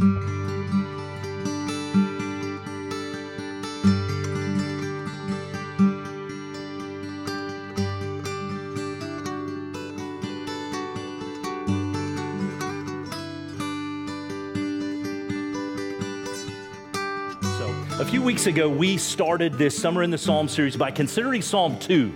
So a few weeks ago, we started this Summer in the Psalm series by considering Psalm 2.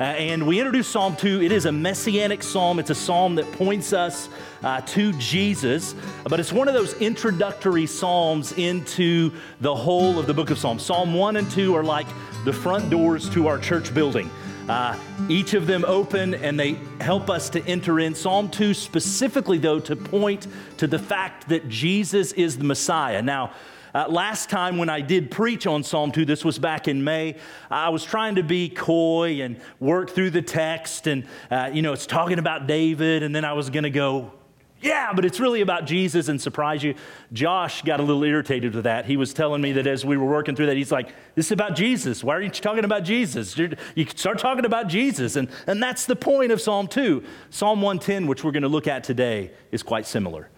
Uh, and we introduced Psalm 2. It is a messianic psalm, it's a psalm that points us uh, to Jesus, but it's one of those introductory psalms into the whole of the book of Psalms. Psalm 1 and 2 are like the front doors to our church building. Uh, each of them open and they help us to enter in. Psalm 2 specifically, though, to point to the fact that Jesus is the Messiah. Now, uh, last time when I did preach on Psalm 2, this was back in May, I was trying to be coy and work through the text. And, uh, you know, it's talking about David. And then I was going to go, yeah, but it's really about Jesus and surprise you. Josh got a little irritated with that. He was telling me that as we were working through that, he's like, This is about Jesus. Why are you talking about Jesus? You're, you start talking about Jesus. And, and that's the point of Psalm 2. Psalm 110, which we're going to look at today, is quite similar.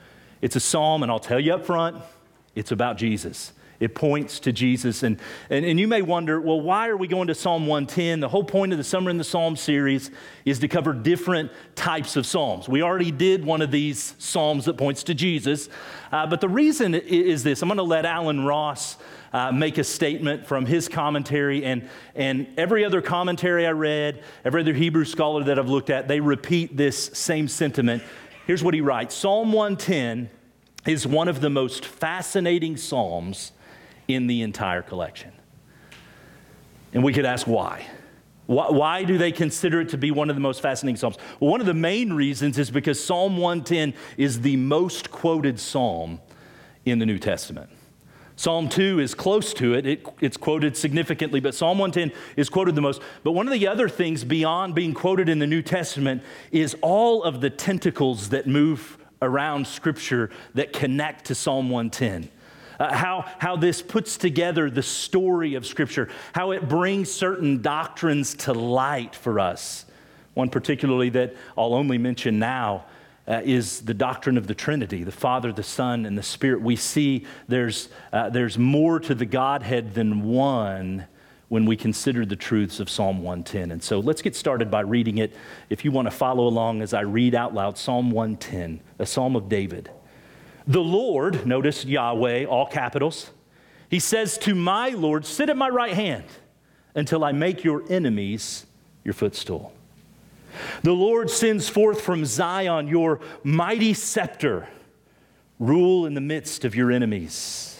It's a psalm, and I'll tell you up front, it's about Jesus. It points to Jesus. And, and, and you may wonder, well, why are we going to Psalm 110? The whole point of the Summer in the Psalm series is to cover different types of Psalms. We already did one of these Psalms that points to Jesus. Uh, but the reason is this I'm going to let Allen Ross uh, make a statement from his commentary. And, and every other commentary I read, every other Hebrew scholar that I've looked at, they repeat this same sentiment. Here's what he writes Psalm 110 is one of the most fascinating Psalms in the entire collection. And we could ask why. Why do they consider it to be one of the most fascinating Psalms? Well, one of the main reasons is because Psalm 110 is the most quoted Psalm in the New Testament. Psalm 2 is close to it. it. It's quoted significantly, but Psalm 110 is quoted the most. But one of the other things beyond being quoted in the New Testament is all of the tentacles that move around Scripture that connect to Psalm 110. Uh, how, how this puts together the story of Scripture, how it brings certain doctrines to light for us. One particularly that I'll only mention now uh, is the doctrine of the Trinity, the Father, the Son, and the Spirit. We see there's, uh, there's more to the Godhead than one when we consider the truths of Psalm 110. And so let's get started by reading it. If you want to follow along as I read out loud Psalm 110, a psalm of David. The Lord, notice Yahweh, all capitals, he says to my Lord, Sit at my right hand until I make your enemies your footstool. The Lord sends forth from Zion your mighty scepter, rule in the midst of your enemies.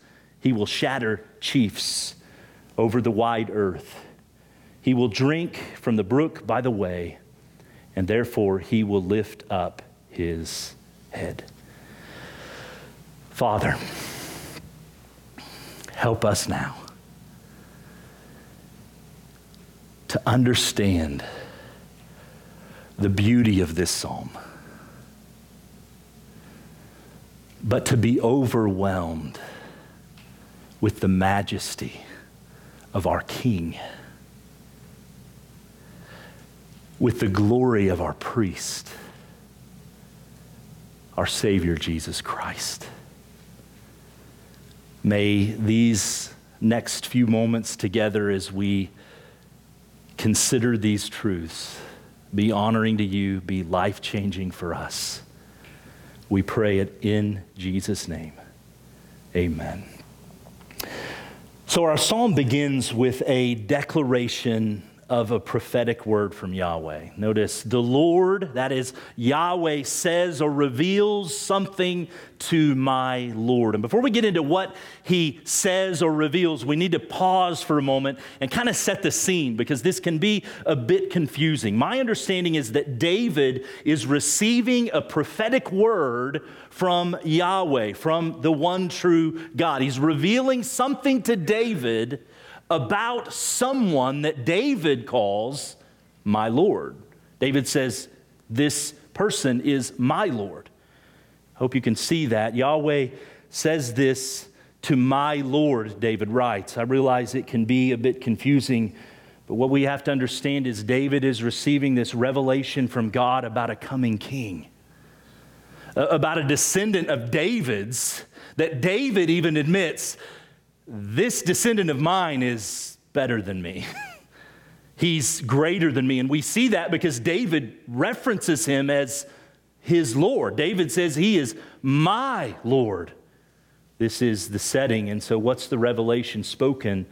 he will shatter chiefs over the wide earth. He will drink from the brook by the way, and therefore he will lift up his head. Father, help us now to understand the beauty of this psalm, but to be overwhelmed with the majesty of our King, with the glory of our priest, our Savior Jesus Christ. May these next few moments together as we consider these truths be honoring to you, be life changing for us. We pray it in Jesus' name. Amen. So, our psalm begins with a declaration of a prophetic word from Yahweh. Notice the Lord, that is Yahweh, says or reveals something to my Lord. And before we get into what he says or reveals, we need to pause for a moment and kind of set the scene because this can be a bit confusing. My understanding is that David is receiving a prophetic word from Yahweh, from the one true God. He's revealing something to David about someone that David calls my Lord. David says, This person is my Lord. Hope you can see that. Yahweh says this to my Lord, David writes. I realize it can be a bit confusing, but what we have to understand is David is receiving this revelation from God about a coming king, about a descendant of David's that David even admits this descendant of mine is better than me. He's greater than me. And we see that because David references him as his Lord. David says, He is my Lord. This is the setting. And so, what's the revelation spoken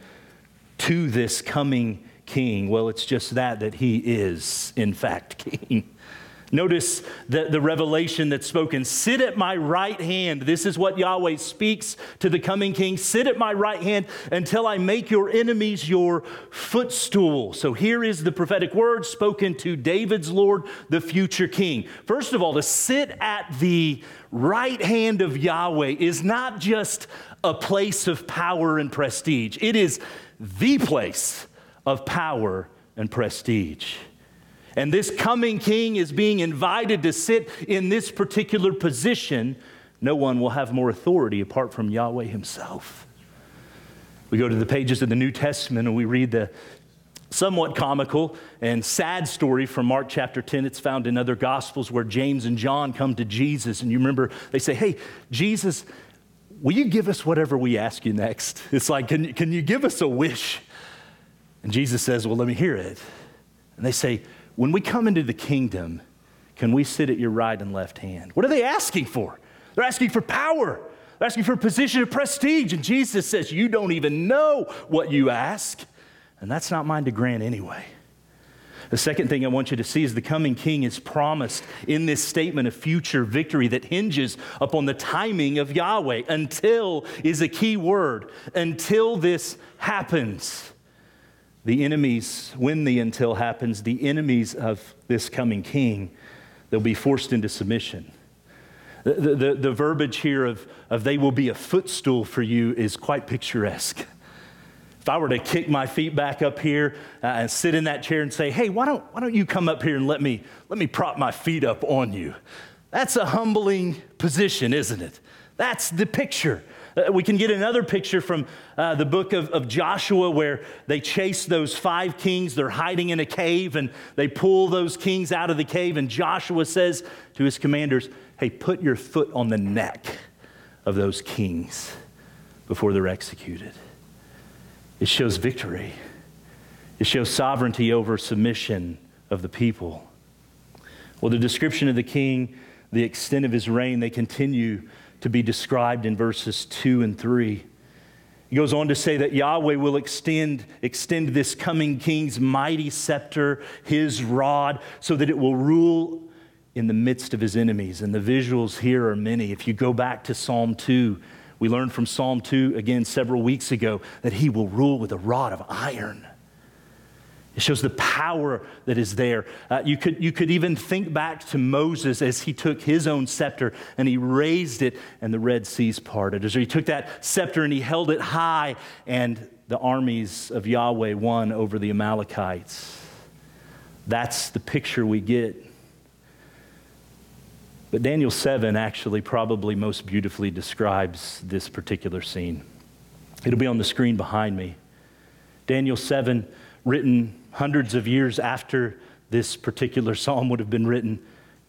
to this coming king? Well, it's just that, that he is, in fact, king. Notice the, the revelation that's spoken Sit at my right hand. This is what Yahweh speaks to the coming king. Sit at my right hand until I make your enemies your footstool. So here is the prophetic word spoken to David's Lord, the future king. First of all, to sit at the right hand of Yahweh is not just a place of power and prestige, it is the place of power and prestige. And this coming king is being invited to sit in this particular position. No one will have more authority apart from Yahweh himself. We go to the pages of the New Testament and we read the somewhat comical and sad story from Mark chapter 10. It's found in other gospels where James and John come to Jesus. And you remember, they say, Hey, Jesus, will you give us whatever we ask you next? It's like, Can, can you give us a wish? And Jesus says, Well, let me hear it. And they say, when we come into the kingdom, can we sit at your right and left hand? What are they asking for? They're asking for power. They're asking for a position of prestige. And Jesus says, You don't even know what you ask. And that's not mine to grant anyway. The second thing I want you to see is the coming king is promised in this statement of future victory that hinges upon the timing of Yahweh. Until is a key word. Until this happens the enemies, when the until happens, the enemies of this coming king, they'll be forced into submission. The, the, the, verbiage here of, of they will be a footstool for you is quite picturesque. If I were to kick my feet back up here uh, and sit in that chair and say, hey, why don't, why don't you come up here and let me, let me prop my feet up on you? That's a humbling position, isn't it? That's the picture. Uh, we can get another picture from uh, the book of, of Joshua where they chase those five kings. They're hiding in a cave and they pull those kings out of the cave. And Joshua says to his commanders, Hey, put your foot on the neck of those kings before they're executed. It shows victory, it shows sovereignty over submission of the people. Well, the description of the king, the extent of his reign, they continue to be described in verses 2 and 3. He goes on to say that Yahweh will extend, extend this coming king's mighty scepter, his rod, so that it will rule in the midst of his enemies. And the visuals here are many. If you go back to Psalm 2, we learned from Psalm 2 again several weeks ago that he will rule with a rod of iron. It shows the power that is there. Uh, you, could, you could even think back to Moses as he took his own scepter and he raised it and the Red Seas parted. As he took that scepter and he held it high and the armies of Yahweh won over the Amalekites. That's the picture we get. But Daniel 7 actually probably most beautifully describes this particular scene. It'll be on the screen behind me. Daniel 7, written hundreds of years after this particular psalm would have been written,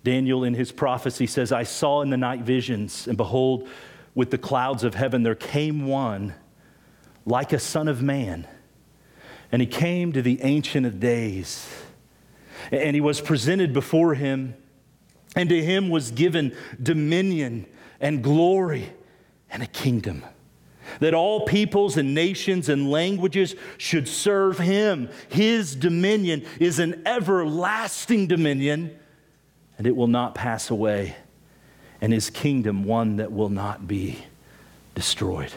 Daniel in his prophecy says, I saw in the night visions, and behold, with the clouds of heaven there came one like a son of man. And he came to the Ancient of Days. And he was presented before him, and to him was given dominion and glory and a kingdom that all peoples and nations and languages should serve him. His dominion is an everlasting dominion, and it will not pass away, and his kingdom one that will not be destroyed.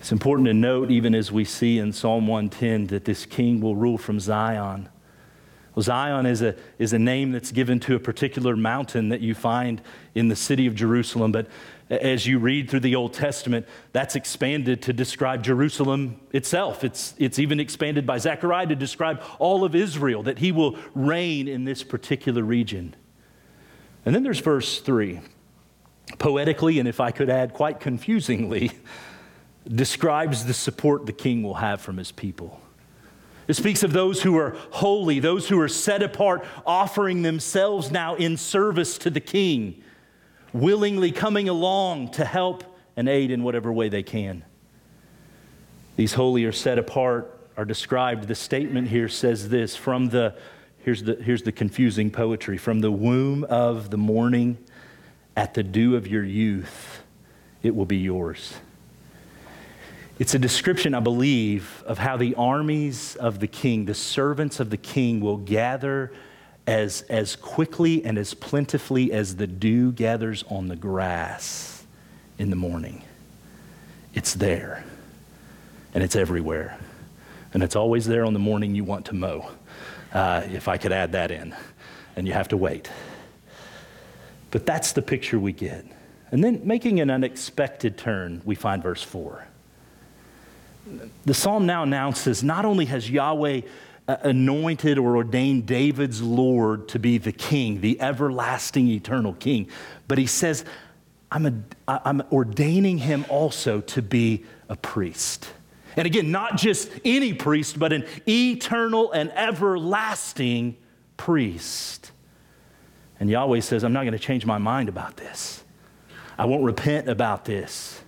It's important to note, even as we see in Psalm 110, that this king will rule from Zion. Well, Zion is a, is a name that's given to a particular mountain that you find in the city of Jerusalem. But as you read through the Old Testament, that's expanded to describe Jerusalem itself. It's, it's even expanded by Zechariah to describe all of Israel, that he will reign in this particular region. And then there's verse 3. Poetically, and if I could add, quite confusingly, describes the support the king will have from his people. It speaks of those who are holy, those who are set apart, offering themselves now in service to the king, willingly coming along to help and aid in whatever way they can. These holy are set apart are described. The statement here says this from the, here's the, here's the confusing poetry from the womb of the morning at the dew of your youth, it will be yours. It's a description, I believe, of how the armies of the king, the servants of the king, will gather as, as quickly and as plentifully as the dew gathers on the grass in the morning. It's there, and it's everywhere. And it's always there on the morning you want to mow, uh, if I could add that in. And you have to wait. But that's the picture we get. And then, making an unexpected turn, we find verse 4 the psalm now announces not only has Yahweh anointed or ordained David's Lord to be the king, the everlasting eternal king, but he says, I'm, a, I'm ordaining him also to be a priest. And again, not just any priest, but an eternal and everlasting priest. And Yahweh says, I'm not going to change my mind about this. I won't repent about this.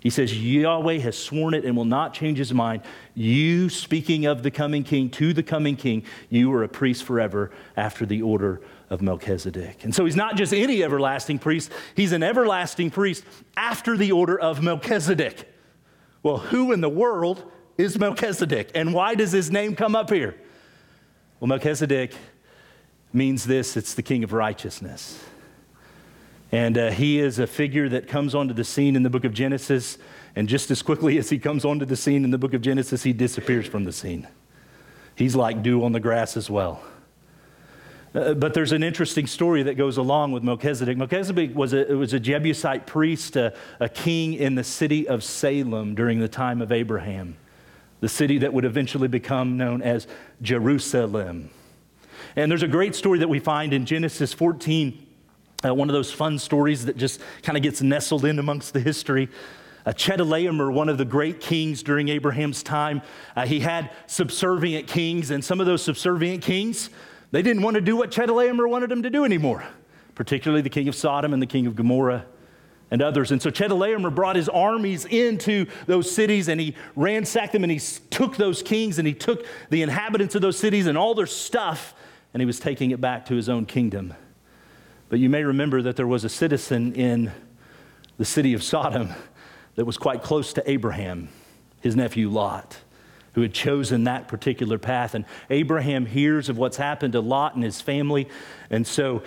He says, Yahweh has sworn it and will not change his mind. You, speaking of the coming king, to the coming king, you are a priest forever after the order of Melchizedek. And so he's not just any everlasting priest, he's an everlasting priest after the order of Melchizedek. Well, who in the world is Melchizedek? And why does his name come up here? Well, Melchizedek means this it's the king of righteousness. And uh, he is a figure that comes onto the scene in the book of Genesis. And just as quickly as he comes onto the scene in the book of Genesis, he disappears from the scene. He's like dew on the grass as well. Uh, but there's an interesting story that goes along with Melchizedek. Melchizedek was a, was a Jebusite priest, a, a king in the city of Salem during the time of Abraham, the city that would eventually become known as Jerusalem. And there's a great story that we find in Genesis 14 uh, one of those fun stories that just kind of gets nestled in amongst the history. Uh, Chedorlaomer, one of the great kings during Abraham's time, uh, he had subservient kings, and some of those subservient kings, they didn't want to do what Chedorlaomer wanted them to do anymore, particularly the king of Sodom and the king of Gomorrah and others. And so Chedorlaomer brought his armies into those cities and he ransacked them and he took those kings and he took the inhabitants of those cities and all their stuff and he was taking it back to his own kingdom. But you may remember that there was a citizen in the city of Sodom that was quite close to Abraham, his nephew Lot, who had chosen that particular path. And Abraham hears of what's happened to Lot and his family. And so,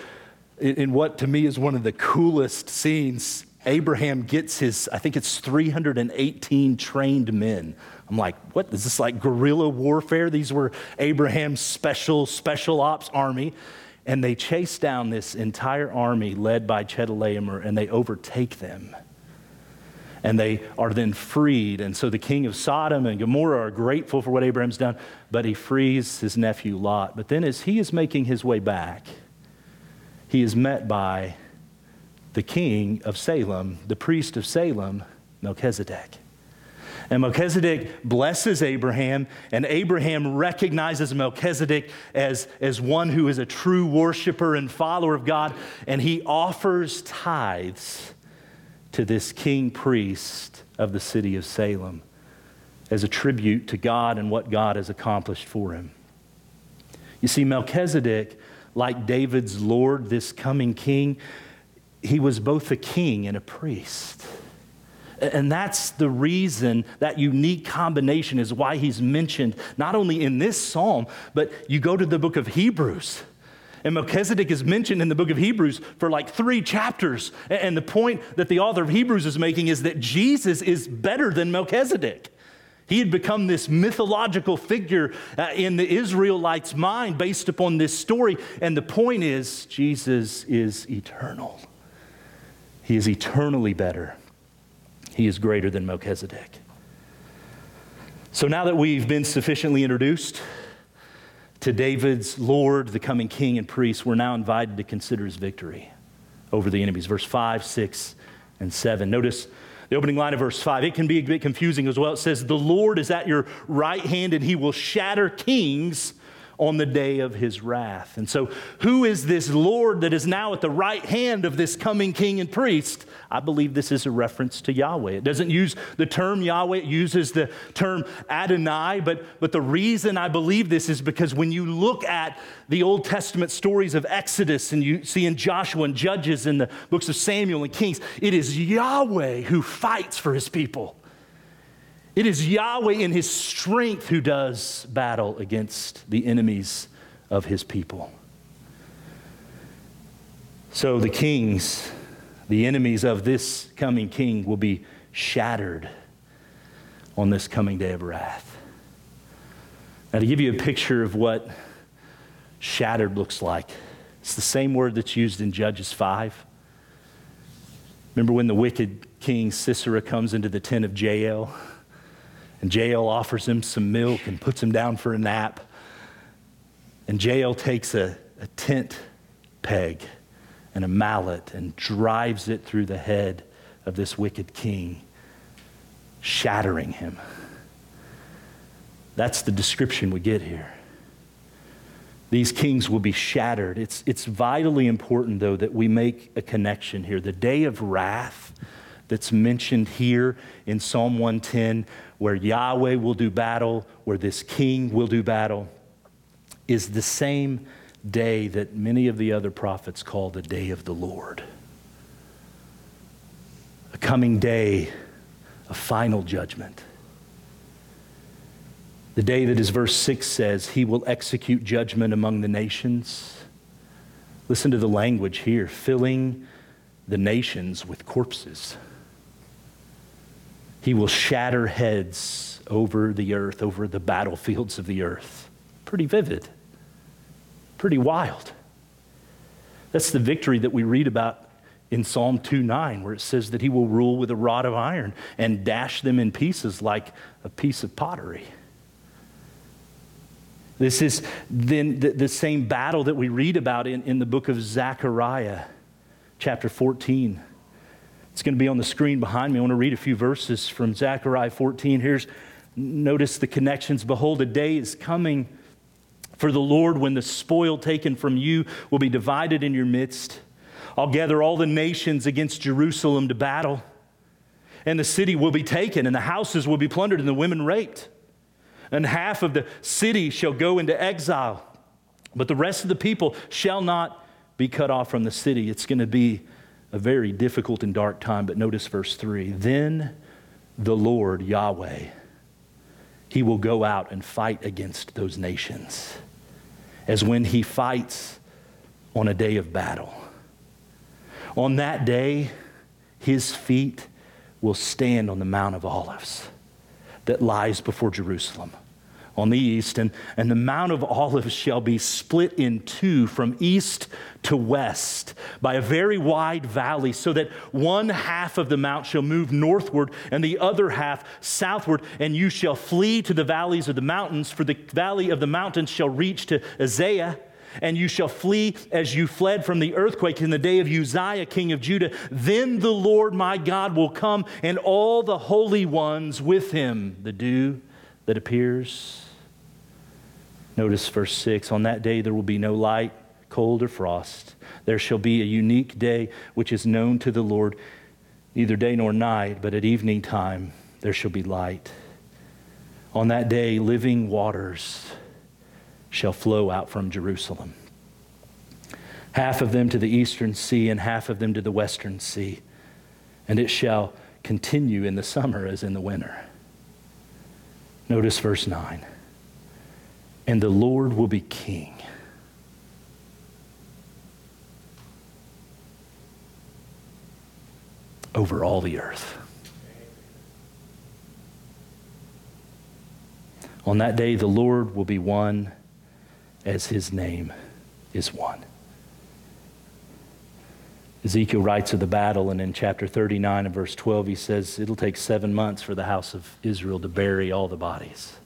in what to me is one of the coolest scenes, Abraham gets his, I think it's 318 trained men. I'm like, what is this like guerrilla warfare? These were Abraham's special, special ops army. And they chase down this entire army led by Chedorlaomer and they overtake them. And they are then freed. And so the king of Sodom and Gomorrah are grateful for what Abraham's done, but he frees his nephew Lot. But then as he is making his way back, he is met by the king of Salem, the priest of Salem, Melchizedek. And Melchizedek blesses Abraham, and Abraham recognizes Melchizedek as, as one who is a true worshiper and follower of God, and he offers tithes to this king priest of the city of Salem as a tribute to God and what God has accomplished for him. You see, Melchizedek, like David's Lord, this coming king, he was both a king and a priest. And that's the reason, that unique combination is why he's mentioned not only in this psalm, but you go to the book of Hebrews. And Melchizedek is mentioned in the book of Hebrews for like three chapters. And the point that the author of Hebrews is making is that Jesus is better than Melchizedek. He had become this mythological figure uh, in the Israelites' mind based upon this story. And the point is, Jesus is eternal. He is eternally better. He is greater than Melchizedek. So now that we've been sufficiently introduced to David's Lord, the coming king and priest, we're now invited to consider his victory over the enemies. Verse 5, 6, and 7. Notice the opening line of verse 5. It can be a bit confusing as well. It says, The Lord is at your right hand, and he will shatter kings on the day of his wrath. And so, who is this Lord that is now at the right hand of this coming king and priest? I believe this is a reference to Yahweh. It doesn't use the term Yahweh, it uses the term Adonai. But, but the reason I believe this is because when you look at the Old Testament stories of Exodus and you see in Joshua and Judges in the books of Samuel and Kings, it is Yahweh who fights for his people. It is Yahweh in his strength who does battle against the enemies of his people. So the kings, the enemies of this coming king, will be shattered on this coming day of wrath. Now, to give you a picture of what shattered looks like, it's the same word that's used in Judges 5. Remember when the wicked king Sisera comes into the tent of Jael? And Jael offers him some milk and puts him down for a nap. And Jael takes a, a tent peg and a mallet and drives it through the head of this wicked king, shattering him. That's the description we get here. These kings will be shattered. It's, it's vitally important, though, that we make a connection here. The day of wrath that's mentioned here in Psalm 110 where Yahweh will do battle, where this king will do battle, is the same day that many of the other prophets call the day of the Lord. A coming day of final judgment. The day that, as verse 6 says, he will execute judgment among the nations. Listen to the language here filling the nations with corpses. He will shatter heads over the earth, over the battlefields of the earth. Pretty vivid, pretty wild. That's the victory that we read about in Psalm 2 9, where it says that he will rule with a rod of iron and dash them in pieces like a piece of pottery. This is then the, the same battle that we read about in, in the book of Zechariah, chapter 14. It's going to be on the screen behind me. I want to read a few verses from Zechariah 14. Here's notice the connections. Behold, a day is coming for the Lord when the spoil taken from you will be divided in your midst. I'll gather all the nations against Jerusalem to battle, and the city will be taken, and the houses will be plundered, and the women raped. And half of the city shall go into exile, but the rest of the people shall not be cut off from the city. It's going to be a very difficult and dark time, but notice verse 3. Then the Lord, Yahweh, he will go out and fight against those nations as when he fights on a day of battle. On that day, his feet will stand on the Mount of Olives that lies before Jerusalem on the east, and, and the Mount of Olives shall be split in two from east to west by a very wide valley, so that one half of the mount shall move northward and the other half southward, and you shall flee to the valleys of the mountains, for the valley of the mountains shall reach to Azekah. And you shall flee as you fled from the earthquake in the day of Uzziah, king of Judah. Then the Lord my God will come, and all the holy ones with him. The dew that appears. Notice verse 6 On that day there will be no light, cold, or frost. There shall be a unique day which is known to the Lord, neither day nor night, but at evening time there shall be light. On that day, living waters shall flow out from Jerusalem. Half of them to the eastern sea, and half of them to the western sea. And it shall continue in the summer as in the winter. Notice verse 9. And the Lord will be king. Over all the earth. On that day, the Lord will be one as his name is one. Ezekiel writes of the battle, and in chapter 39 and verse 12, he says, It'll take seven months for the house of Israel to bury all the bodies.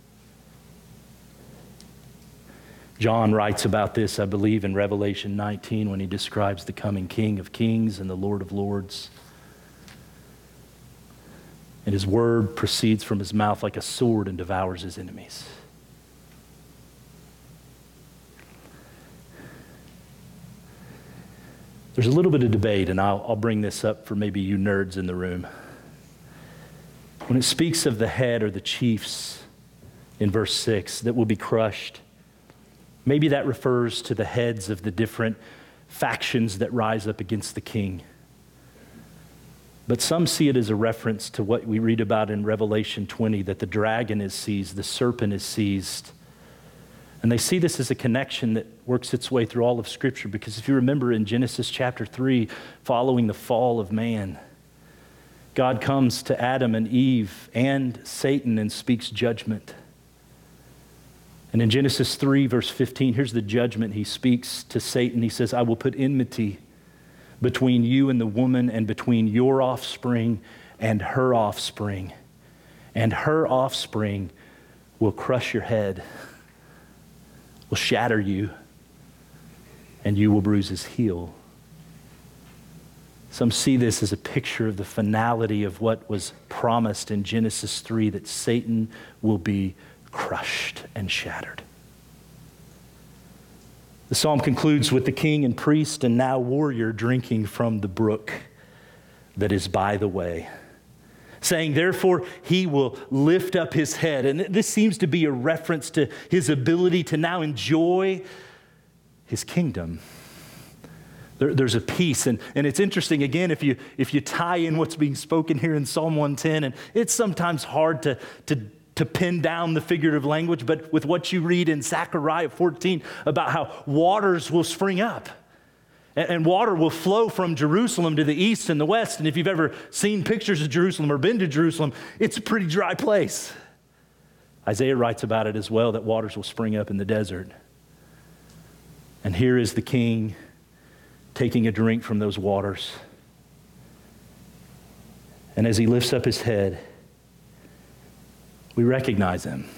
John writes about this, I believe, in Revelation 19 when he describes the coming King of Kings and the Lord of Lords. And his word proceeds from his mouth like a sword and devours his enemies. There's a little bit of debate, and I'll, I'll bring this up for maybe you nerds in the room. When it speaks of the head or the chiefs in verse 6 that will be crushed, maybe that refers to the heads of the different factions that rise up against the king. But some see it as a reference to what we read about in Revelation 20 that the dragon is seized, the serpent is seized and they see this as a connection that works its way through all of Scripture because if you remember in Genesis chapter 3, following the fall of man, God comes to Adam and Eve and Satan and speaks judgment. And in Genesis 3, verse 15, here's the judgment he speaks to Satan. He says, I will put enmity between you and the woman, and between your offspring and her offspring. And her offspring will crush your head will shatter you, and you will bruise his heel. Some see this as a picture of the finality of what was promised in Genesis 3 that Satan will be crushed and shattered. The psalm concludes with the king and priest and now warrior drinking from the brook that is by the way saying, Therefore, he will lift up his head. And this seems to be a reference to his ability to now enjoy his kingdom. There, there's a peace. And, and it's interesting, again, if you, if you tie in what's being spoken here in Psalm 110, and it's sometimes hard to, to, to pin down the figurative language, but with what you read in Zechariah 14 about how waters will spring up and water will flow from Jerusalem to the east and the west. And if you've ever seen pictures of Jerusalem or been to Jerusalem, it's a pretty dry place. Isaiah writes about it as well that waters will spring up in the desert. And here is the king taking a drink from those waters. And as he lifts up his head, we recognize him.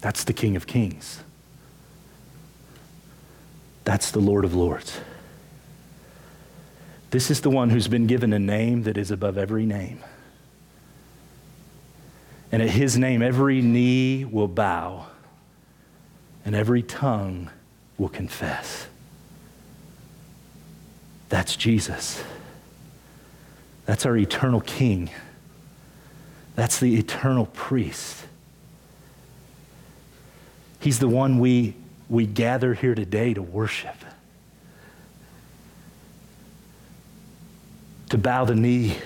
That's the King of Kings. That's the Lord of Lords. This is the one who's been given a name that is above every name. And at his name, every knee will bow and every tongue will confess. That's Jesus. That's our eternal King. That's the eternal priest. He's the one we we gather here today to worship, to bow the knee,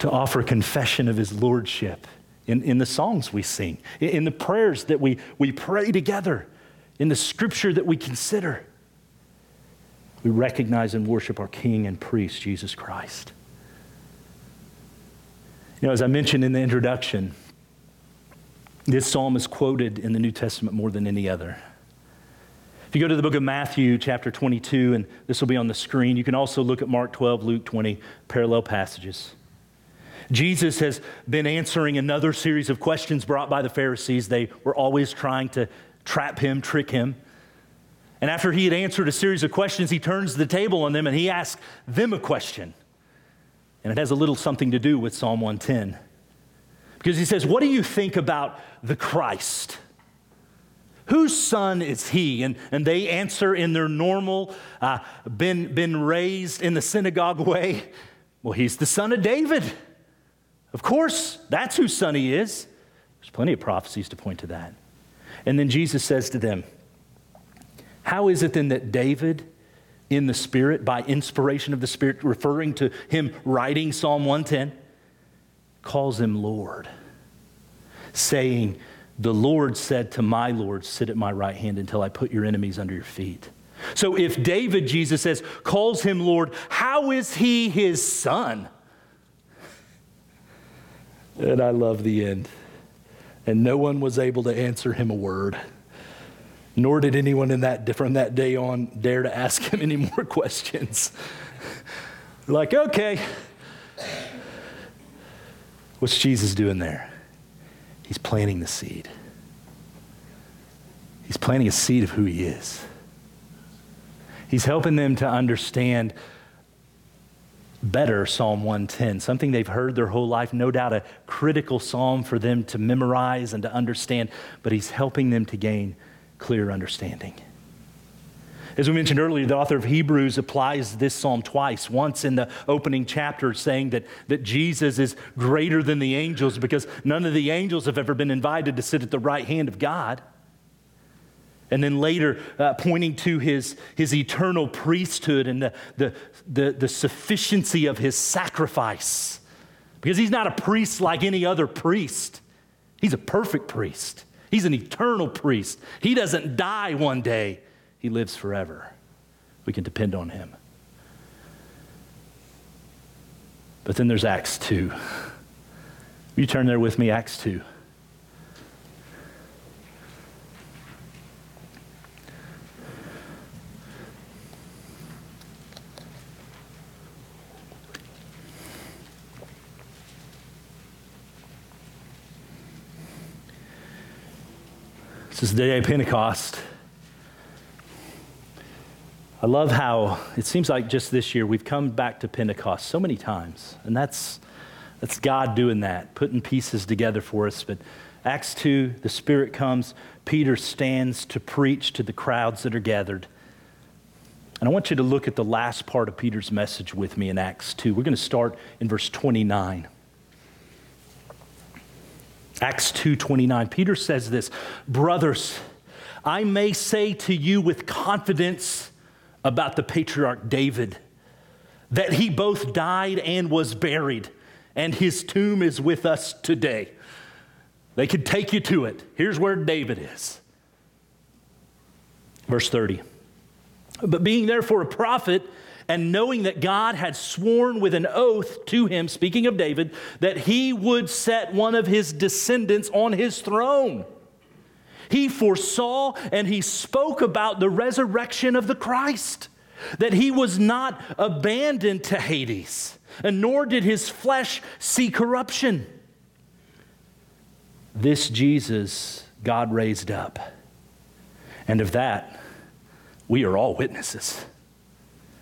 to offer confession of his lordship in, in the songs we sing, in the prayers that we, we pray together, in the scripture that we consider. We recognize and worship our King and priest, Jesus Christ. You know, as I mentioned in the introduction, this psalm is quoted in the New Testament more than any other. If you go to the book of Matthew, chapter 22, and this will be on the screen, you can also look at Mark 12, Luke 20, parallel passages. Jesus has been answering another series of questions brought by the Pharisees. They were always trying to trap him, trick him. And after he had answered a series of questions, he turns the table on them and he asks them a question. And it has a little something to do with Psalm 110. Because he says, What do you think about the Christ? Whose son is he? And, and they answer in their normal, uh, been, been raised in the synagogue way. Well, he's the son of David. Of course, that's whose son he is. There's plenty of prophecies to point to that. And then Jesus says to them, How is it then that David in the Spirit, by inspiration of the Spirit, referring to him writing Psalm 110, calls him Lord, saying, The Lord said to my Lord, Sit at my right hand until I put your enemies under your feet. So if David, Jesus says, calls him Lord, how is he his son? And I love the end. And no one was able to answer him a word. Nor did anyone in that, from that day on dare to ask him any more questions. like, okay, what's Jesus doing there? He's planting the seed. He's planting a seed of who he is. He's helping them to understand better Psalm 110, something they've heard their whole life, no doubt a critical psalm for them to memorize and to understand, but he's helping them to gain clear understanding. As we mentioned earlier, the author of Hebrews applies this psalm twice. Once in the opening chapter, saying that, that Jesus is greater than the angels because none of the angels have ever been invited to sit at the right hand of God. And then later, uh, pointing to his, his eternal priesthood and the, the, the, the sufficiency of his sacrifice. Because he's not a priest like any other priest, he's a perfect priest. He's an eternal priest. He doesn't die one day, he lives forever. We can depend on him. But then there's Acts 2. You turn there with me, Acts 2? This is the day of Pentecost. I love how it seems like just this year we've come back to Pentecost so many times. And that's, that's God doing that, putting pieces together for us. But Acts 2, the Spirit comes, Peter stands to preach to the crowds that are gathered. And I want you to look at the last part of Peter's message with me in Acts 2. We're going to start in verse 29. Acts 2:29 Peter says this, "Brothers, I may say to you with confidence about the patriarch David that he both died and was buried, and his tomb is with us today." They could take you to it. Here's where David is. Verse 30. But being therefore a prophet, and knowing that God had sworn with an oath to him, speaking of David, that he would set one of his descendants on his throne. He foresaw and he spoke about the resurrection of the Christ, that he was not abandoned to Hades, and nor did his flesh see corruption. This Jesus God raised up, and of that we are all witnesses.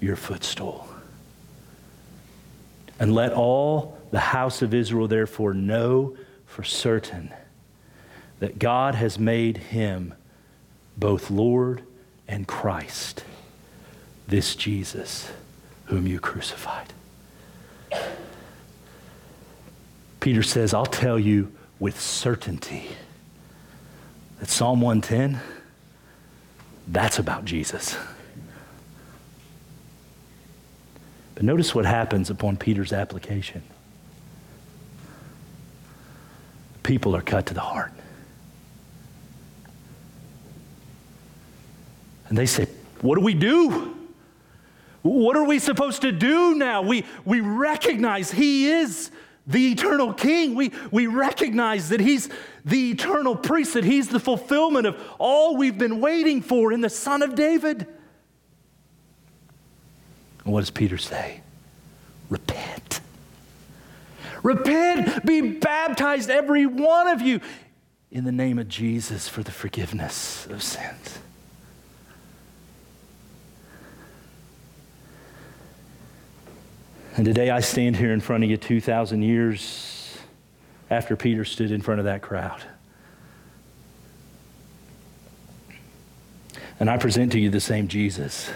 your footstool. And let all the house of Israel therefore know for certain that God has made him both Lord and Christ, this Jesus whom you crucified. Peter says, I'll tell you with certainty that Psalm 110, that's about Jesus. But notice what happens upon Peter's application. People are cut to the heart. And they say, What do we do? What are we supposed to do now? We, we recognize He is the eternal King. We, we recognize that He's the eternal priest, that He's the fulfillment of all we've been waiting for in the Son of David. And what does Peter say? Repent. Repent, be baptized, every one of you, in the name of Jesus for the forgiveness of sins. And today I stand here in front of you 2,000 years after Peter stood in front of that crowd. And I present to you the same Jesus.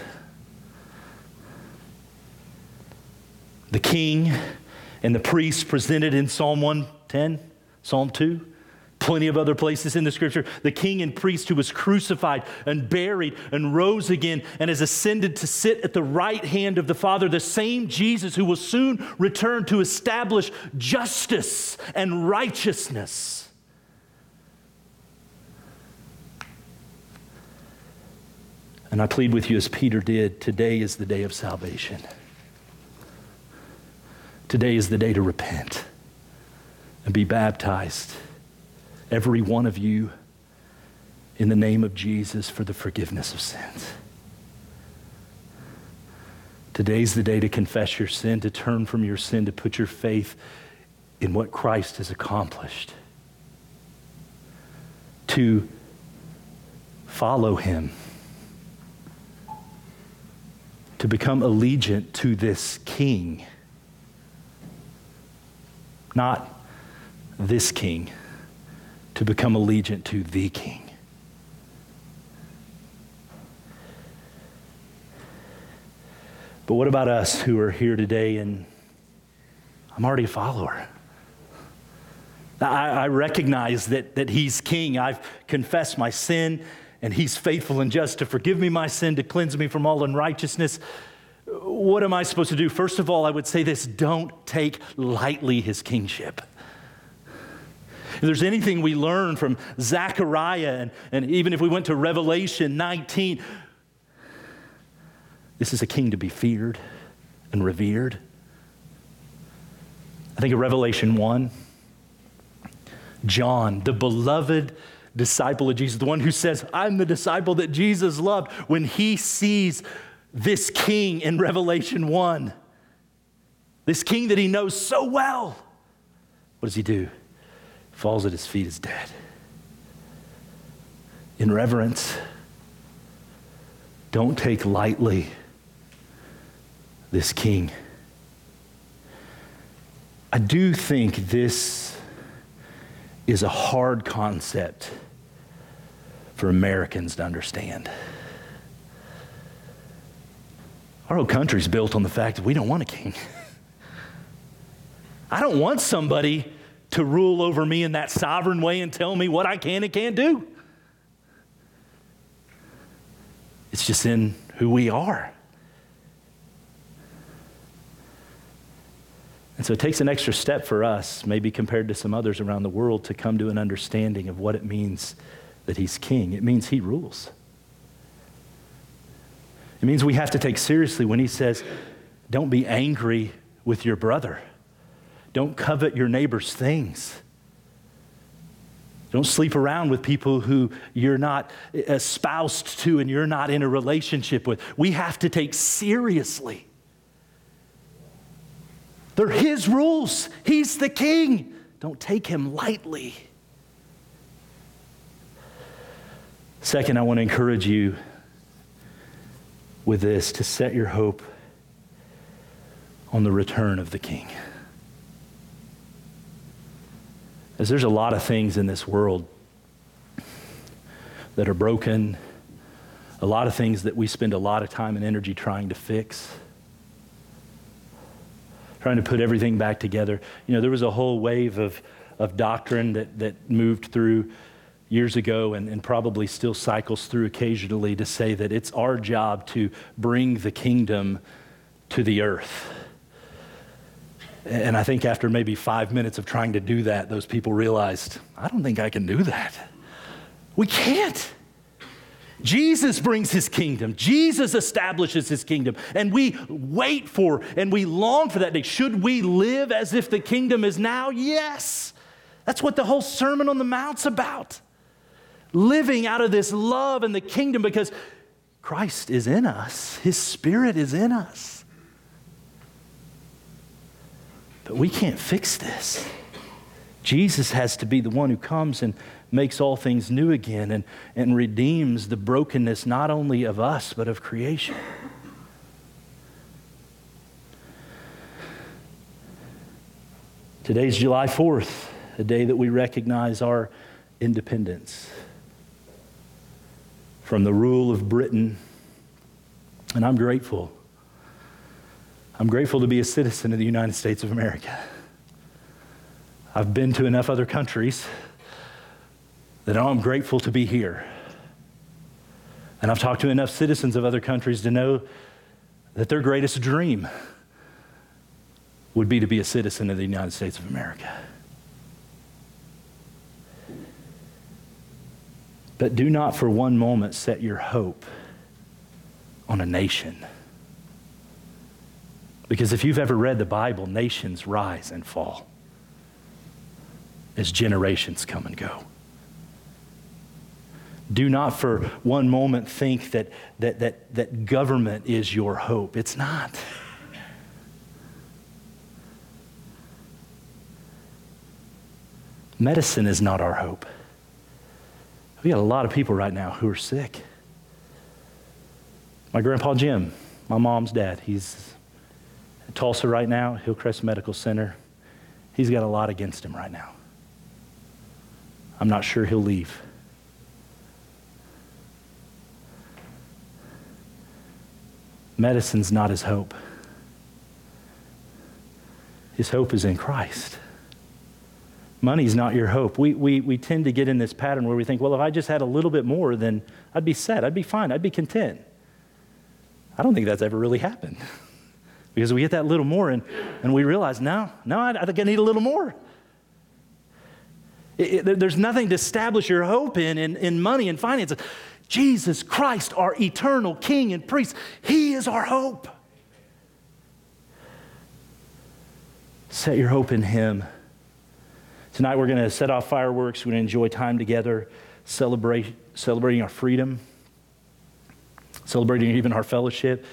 The king and the priest presented in Psalm 110, Psalm 2, plenty of other places in the scripture. The king and priest who was crucified and buried and rose again and has ascended to sit at the right hand of the Father, the same Jesus who will soon return to establish justice and righteousness. And I plead with you, as Peter did, today is the day of salvation. Today is the day to repent and be baptized, every one of you, in the name of Jesus for the forgiveness of sins. Today's the day to confess your sin, to turn from your sin, to put your faith in what Christ has accomplished, to follow him to become allegiant to this king. Not this king, to become allegiant to the king. But what about us who are here today and I'm already a follower? I, I, recognize that, that He's King. I've confessed my sin and he's faithful and just to forgive me my sin, to cleanse me from all unrighteousness. What am I supposed to do? First of all, I would say this don't take lightly his kingship. If there's anything we learn from Zechariah, and, and even if we went to Revelation 19, this is a king to be feared and revered. I think of Revelation 1. John, the beloved disciple of Jesus, the one who says, I'm the disciple that Jesus loved, when he sees this king in Revelation 1, this king that he knows so well, what does he do? Falls at his feet as dead. In reverence, don't take lightly this king. I do think this is a hard concept for Americans to understand. Our whole country's built on the fact that we don't want a king. I don't want somebody to rule over me in that sovereign way and tell me what I can and can't do. It's just in who we are. And so it takes an extra step for us, maybe compared to some others around the world, to come to an understanding of what it means that he's king. It means he rules. It means we have to take seriously when he says, don't be angry with your brother. Don't covet your neighbor's things. Don't sleep around with people who you're not espoused to and you're not in a relationship with. We have to take seriously. They're his rules. He's the king. Don't take him lightly. Second, I want to encourage you with this to set your hope on the return of the King. As there's a lot of things in this world that are broken, a lot of things that we spend a lot of time and energy trying to fix, trying to put everything back together. You know, there was a whole wave of, of doctrine that, that moved through years ago and, and, probably still cycles through occasionally to say that it's our job to bring the kingdom to the earth. And I think after maybe five minutes of trying to do that, those people realized, I don't think I can do that. We can't. Jesus brings his kingdom. Jesus establishes his kingdom. And we wait for and we long for that day. Should we live as if the kingdom is now? Yes. That's what the whole Sermon on the Mount's about living out of this love and the kingdom because Christ is in us, His Spirit is in us. But we can't fix this. Jesus has to be the one who comes and makes all things new again and, and redeems the brokenness not only of us, but of creation. Today's July 4th, a day that we recognize our independence from the rule of Britain. And I'm grateful. I'm grateful to be a citizen of the United States of America. I've been to enough other countries that I'm grateful to be here. And I've talked to enough citizens of other countries to know that their greatest dream would be to be a citizen of the United States of America. But do not for one moment set your hope on a nation. Because if you've ever read the Bible, nations rise and fall as generations come and go. Do not for one moment think that, that, that, that government is your hope. It's not. Medicine is not our hope. We got a lot of people right now who are sick. My grandpa Jim, my mom's dad, he's at Tulsa right now, Hillcrest Medical Center. He's got a lot against him right now. I'm not sure he'll leave. Medicine's not his hope. His hope is in Christ. Money's not your hope. We, we, we tend to get in this pattern where we think, well, if I just had a little bit more, then I'd be set. I'd be fine. I'd be content. I don't think that's ever really happened. because we get that little more and, and we realize, no, no, I, I think I need a little more. It, it, there's nothing to establish your hope in, in, in money and finances. Jesus Christ, our eternal King and priest, He is our hope. Set your hope in Him. Tonight we're going to set off fireworks. We're going to enjoy time together, celebrate, celebrating our freedom, celebrating even our fellowship.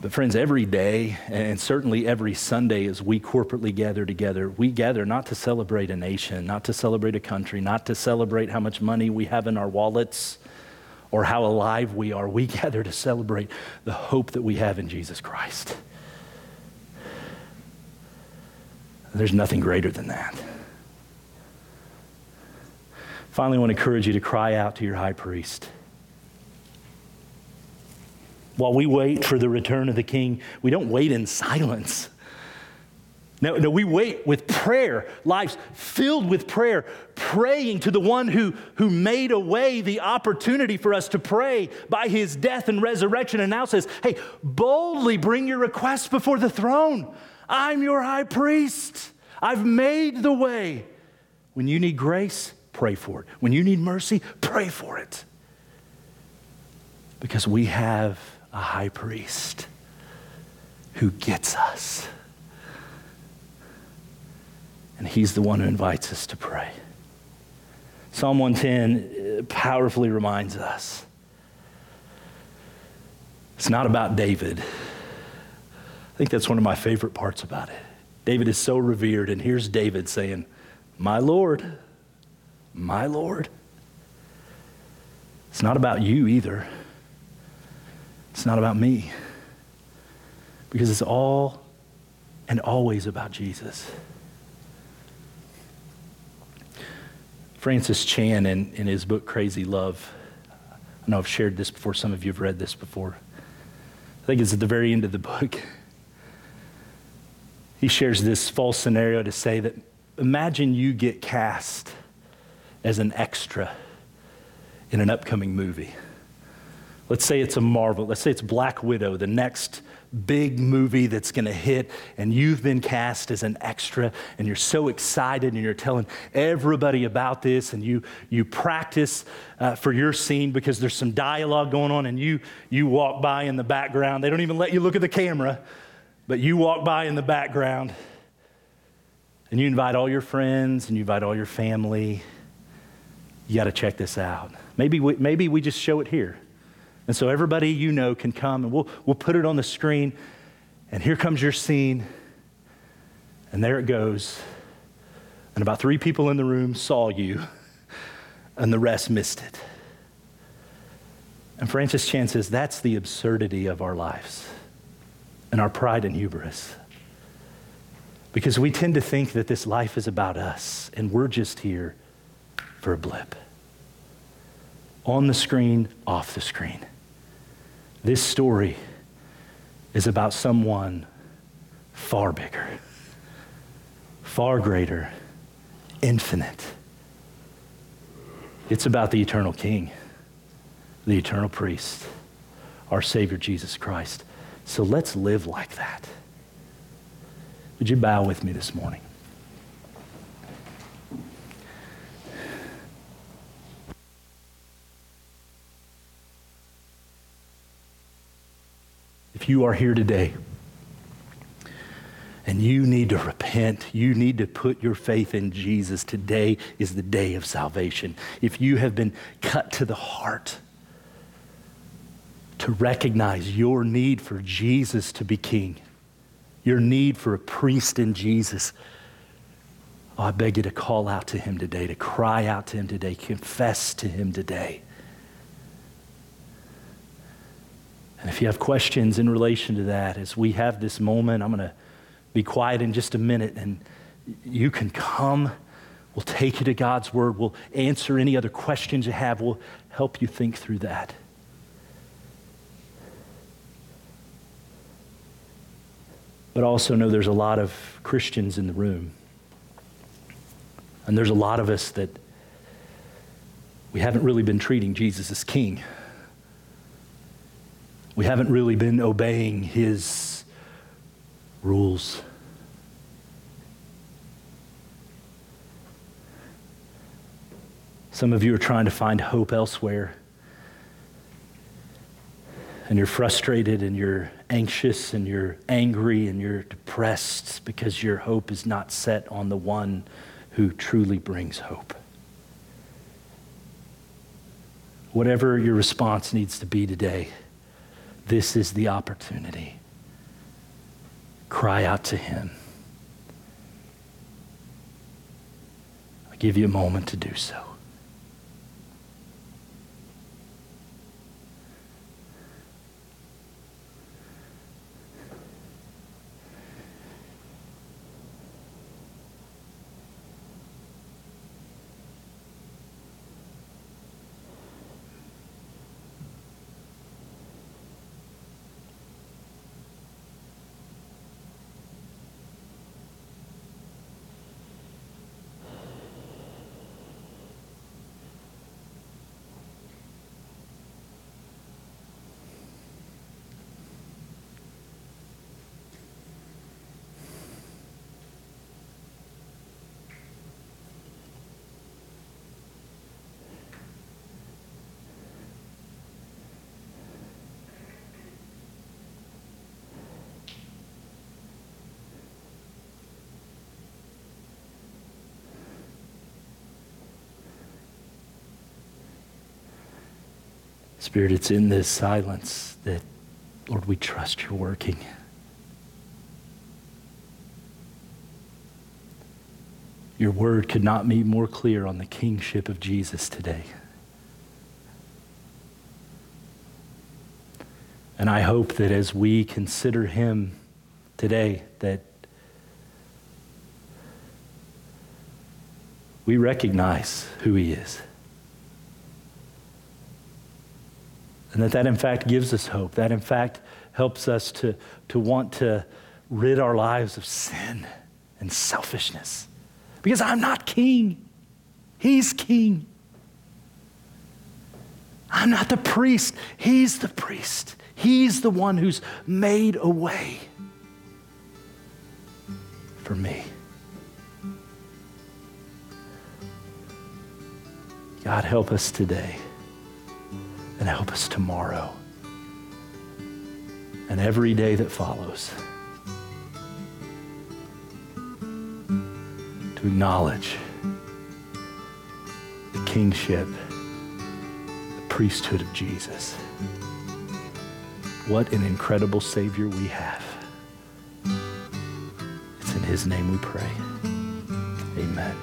But, friends, every day, and certainly every Sunday, as we corporately gather together, we gather not to celebrate a nation, not to celebrate a country, not to celebrate how much money we have in our wallets or how alive we are. We gather to celebrate the hope that we have in Jesus Christ. There's nothing greater than that. Finally, I want to encourage you to cry out to your high priest. While we wait for the return of the king, we don't wait in silence. No, no, we wait with prayer, lives filled with prayer, praying to the one who, who made away the opportunity for us to pray by his death and resurrection, and now says, Hey, boldly bring your requests before the throne. I'm your high priest. I've made the way. When you need grace, pray for it. When you need mercy, pray for it. Because we have a high priest who gets us. And he's the one who invites us to pray. Psalm 110 uh, powerfully reminds us it's not about David. I think that's one of my favorite parts about it. David is so revered, and here's David saying, My Lord, my Lord. It's not about you either. It's not about me. Because it's all and always about Jesus. Francis Chan, in, in his book Crazy Love, I know I've shared this before, some of you have read this before. I think it's at the very end of the book. He shares this false scenario to say that imagine you get cast as an extra in an upcoming movie. Let's say it's a Marvel, let's say it's Black Widow, the next big movie that's going to hit, and you've been cast as an extra, and you're so excited, and you're telling everybody about this, and you, you practice uh, for your scene because there's some dialogue going on, and you, you walk by in the background. They don't even let you look at the camera, but you walk by in the background, and you invite all your friends, and you invite all your family. You got to check this out. Maybe we, maybe we just show it here. And so everybody you know can come and we'll, we'll put it on the screen. And here comes your scene. And there it goes. And about three people in the room saw you, and the rest missed it. And Francis Chan says that's the absurdity of our lives and our pride and hubris. Because we tend to think that this life is about us, and we're just here for a blip. On the screen, off the screen. This story is about someone far bigger, far greater, infinite. It's about the eternal King, the eternal priest, our Savior Jesus Christ. So let's live like that. Would you bow with me this morning? If you are here today and you need to repent, you need to put your faith in Jesus, today is the day of salvation. If you have been cut to the heart, to recognize your need for Jesus to be king, your need for a priest in Jesus. Oh, I beg you to call out to him today, to cry out to him today, confess to him today. And if you have questions in relation to that, as we have this moment, I'm going to be quiet in just a minute and you can come. We'll take you to God's word. We'll answer any other questions you have. We'll help you think through that. But also know there's a lot of Christians in the room. And there's a lot of us that we haven't really been treating Jesus as king. We haven't really been obeying his rules. Some of you are trying to find hope elsewhere. And you're frustrated and you're anxious and you're angry and you're depressed because your hope is not set on the one who truly brings hope. Whatever your response needs to be today, this is the opportunity. Cry out to Him. I give you a moment to do so. Spirit, it's in this silence that, Lord, we trust you're working. Your word could not be more clear on the kingship of Jesus today. And I hope that as we consider him today, that we recognize who he is. And that that in fact gives us hope. That in fact helps us to, to want to rid our lives of sin and selfishness. Because I'm not king, he's king. I'm not the priest, he's the priest. He's the one who's made a way for me. God, help us today and help us tomorrow and every day that follows to acknowledge the kingship, the priesthood of Jesus. What an incredible Savior we have. It's in His name we pray. Amen.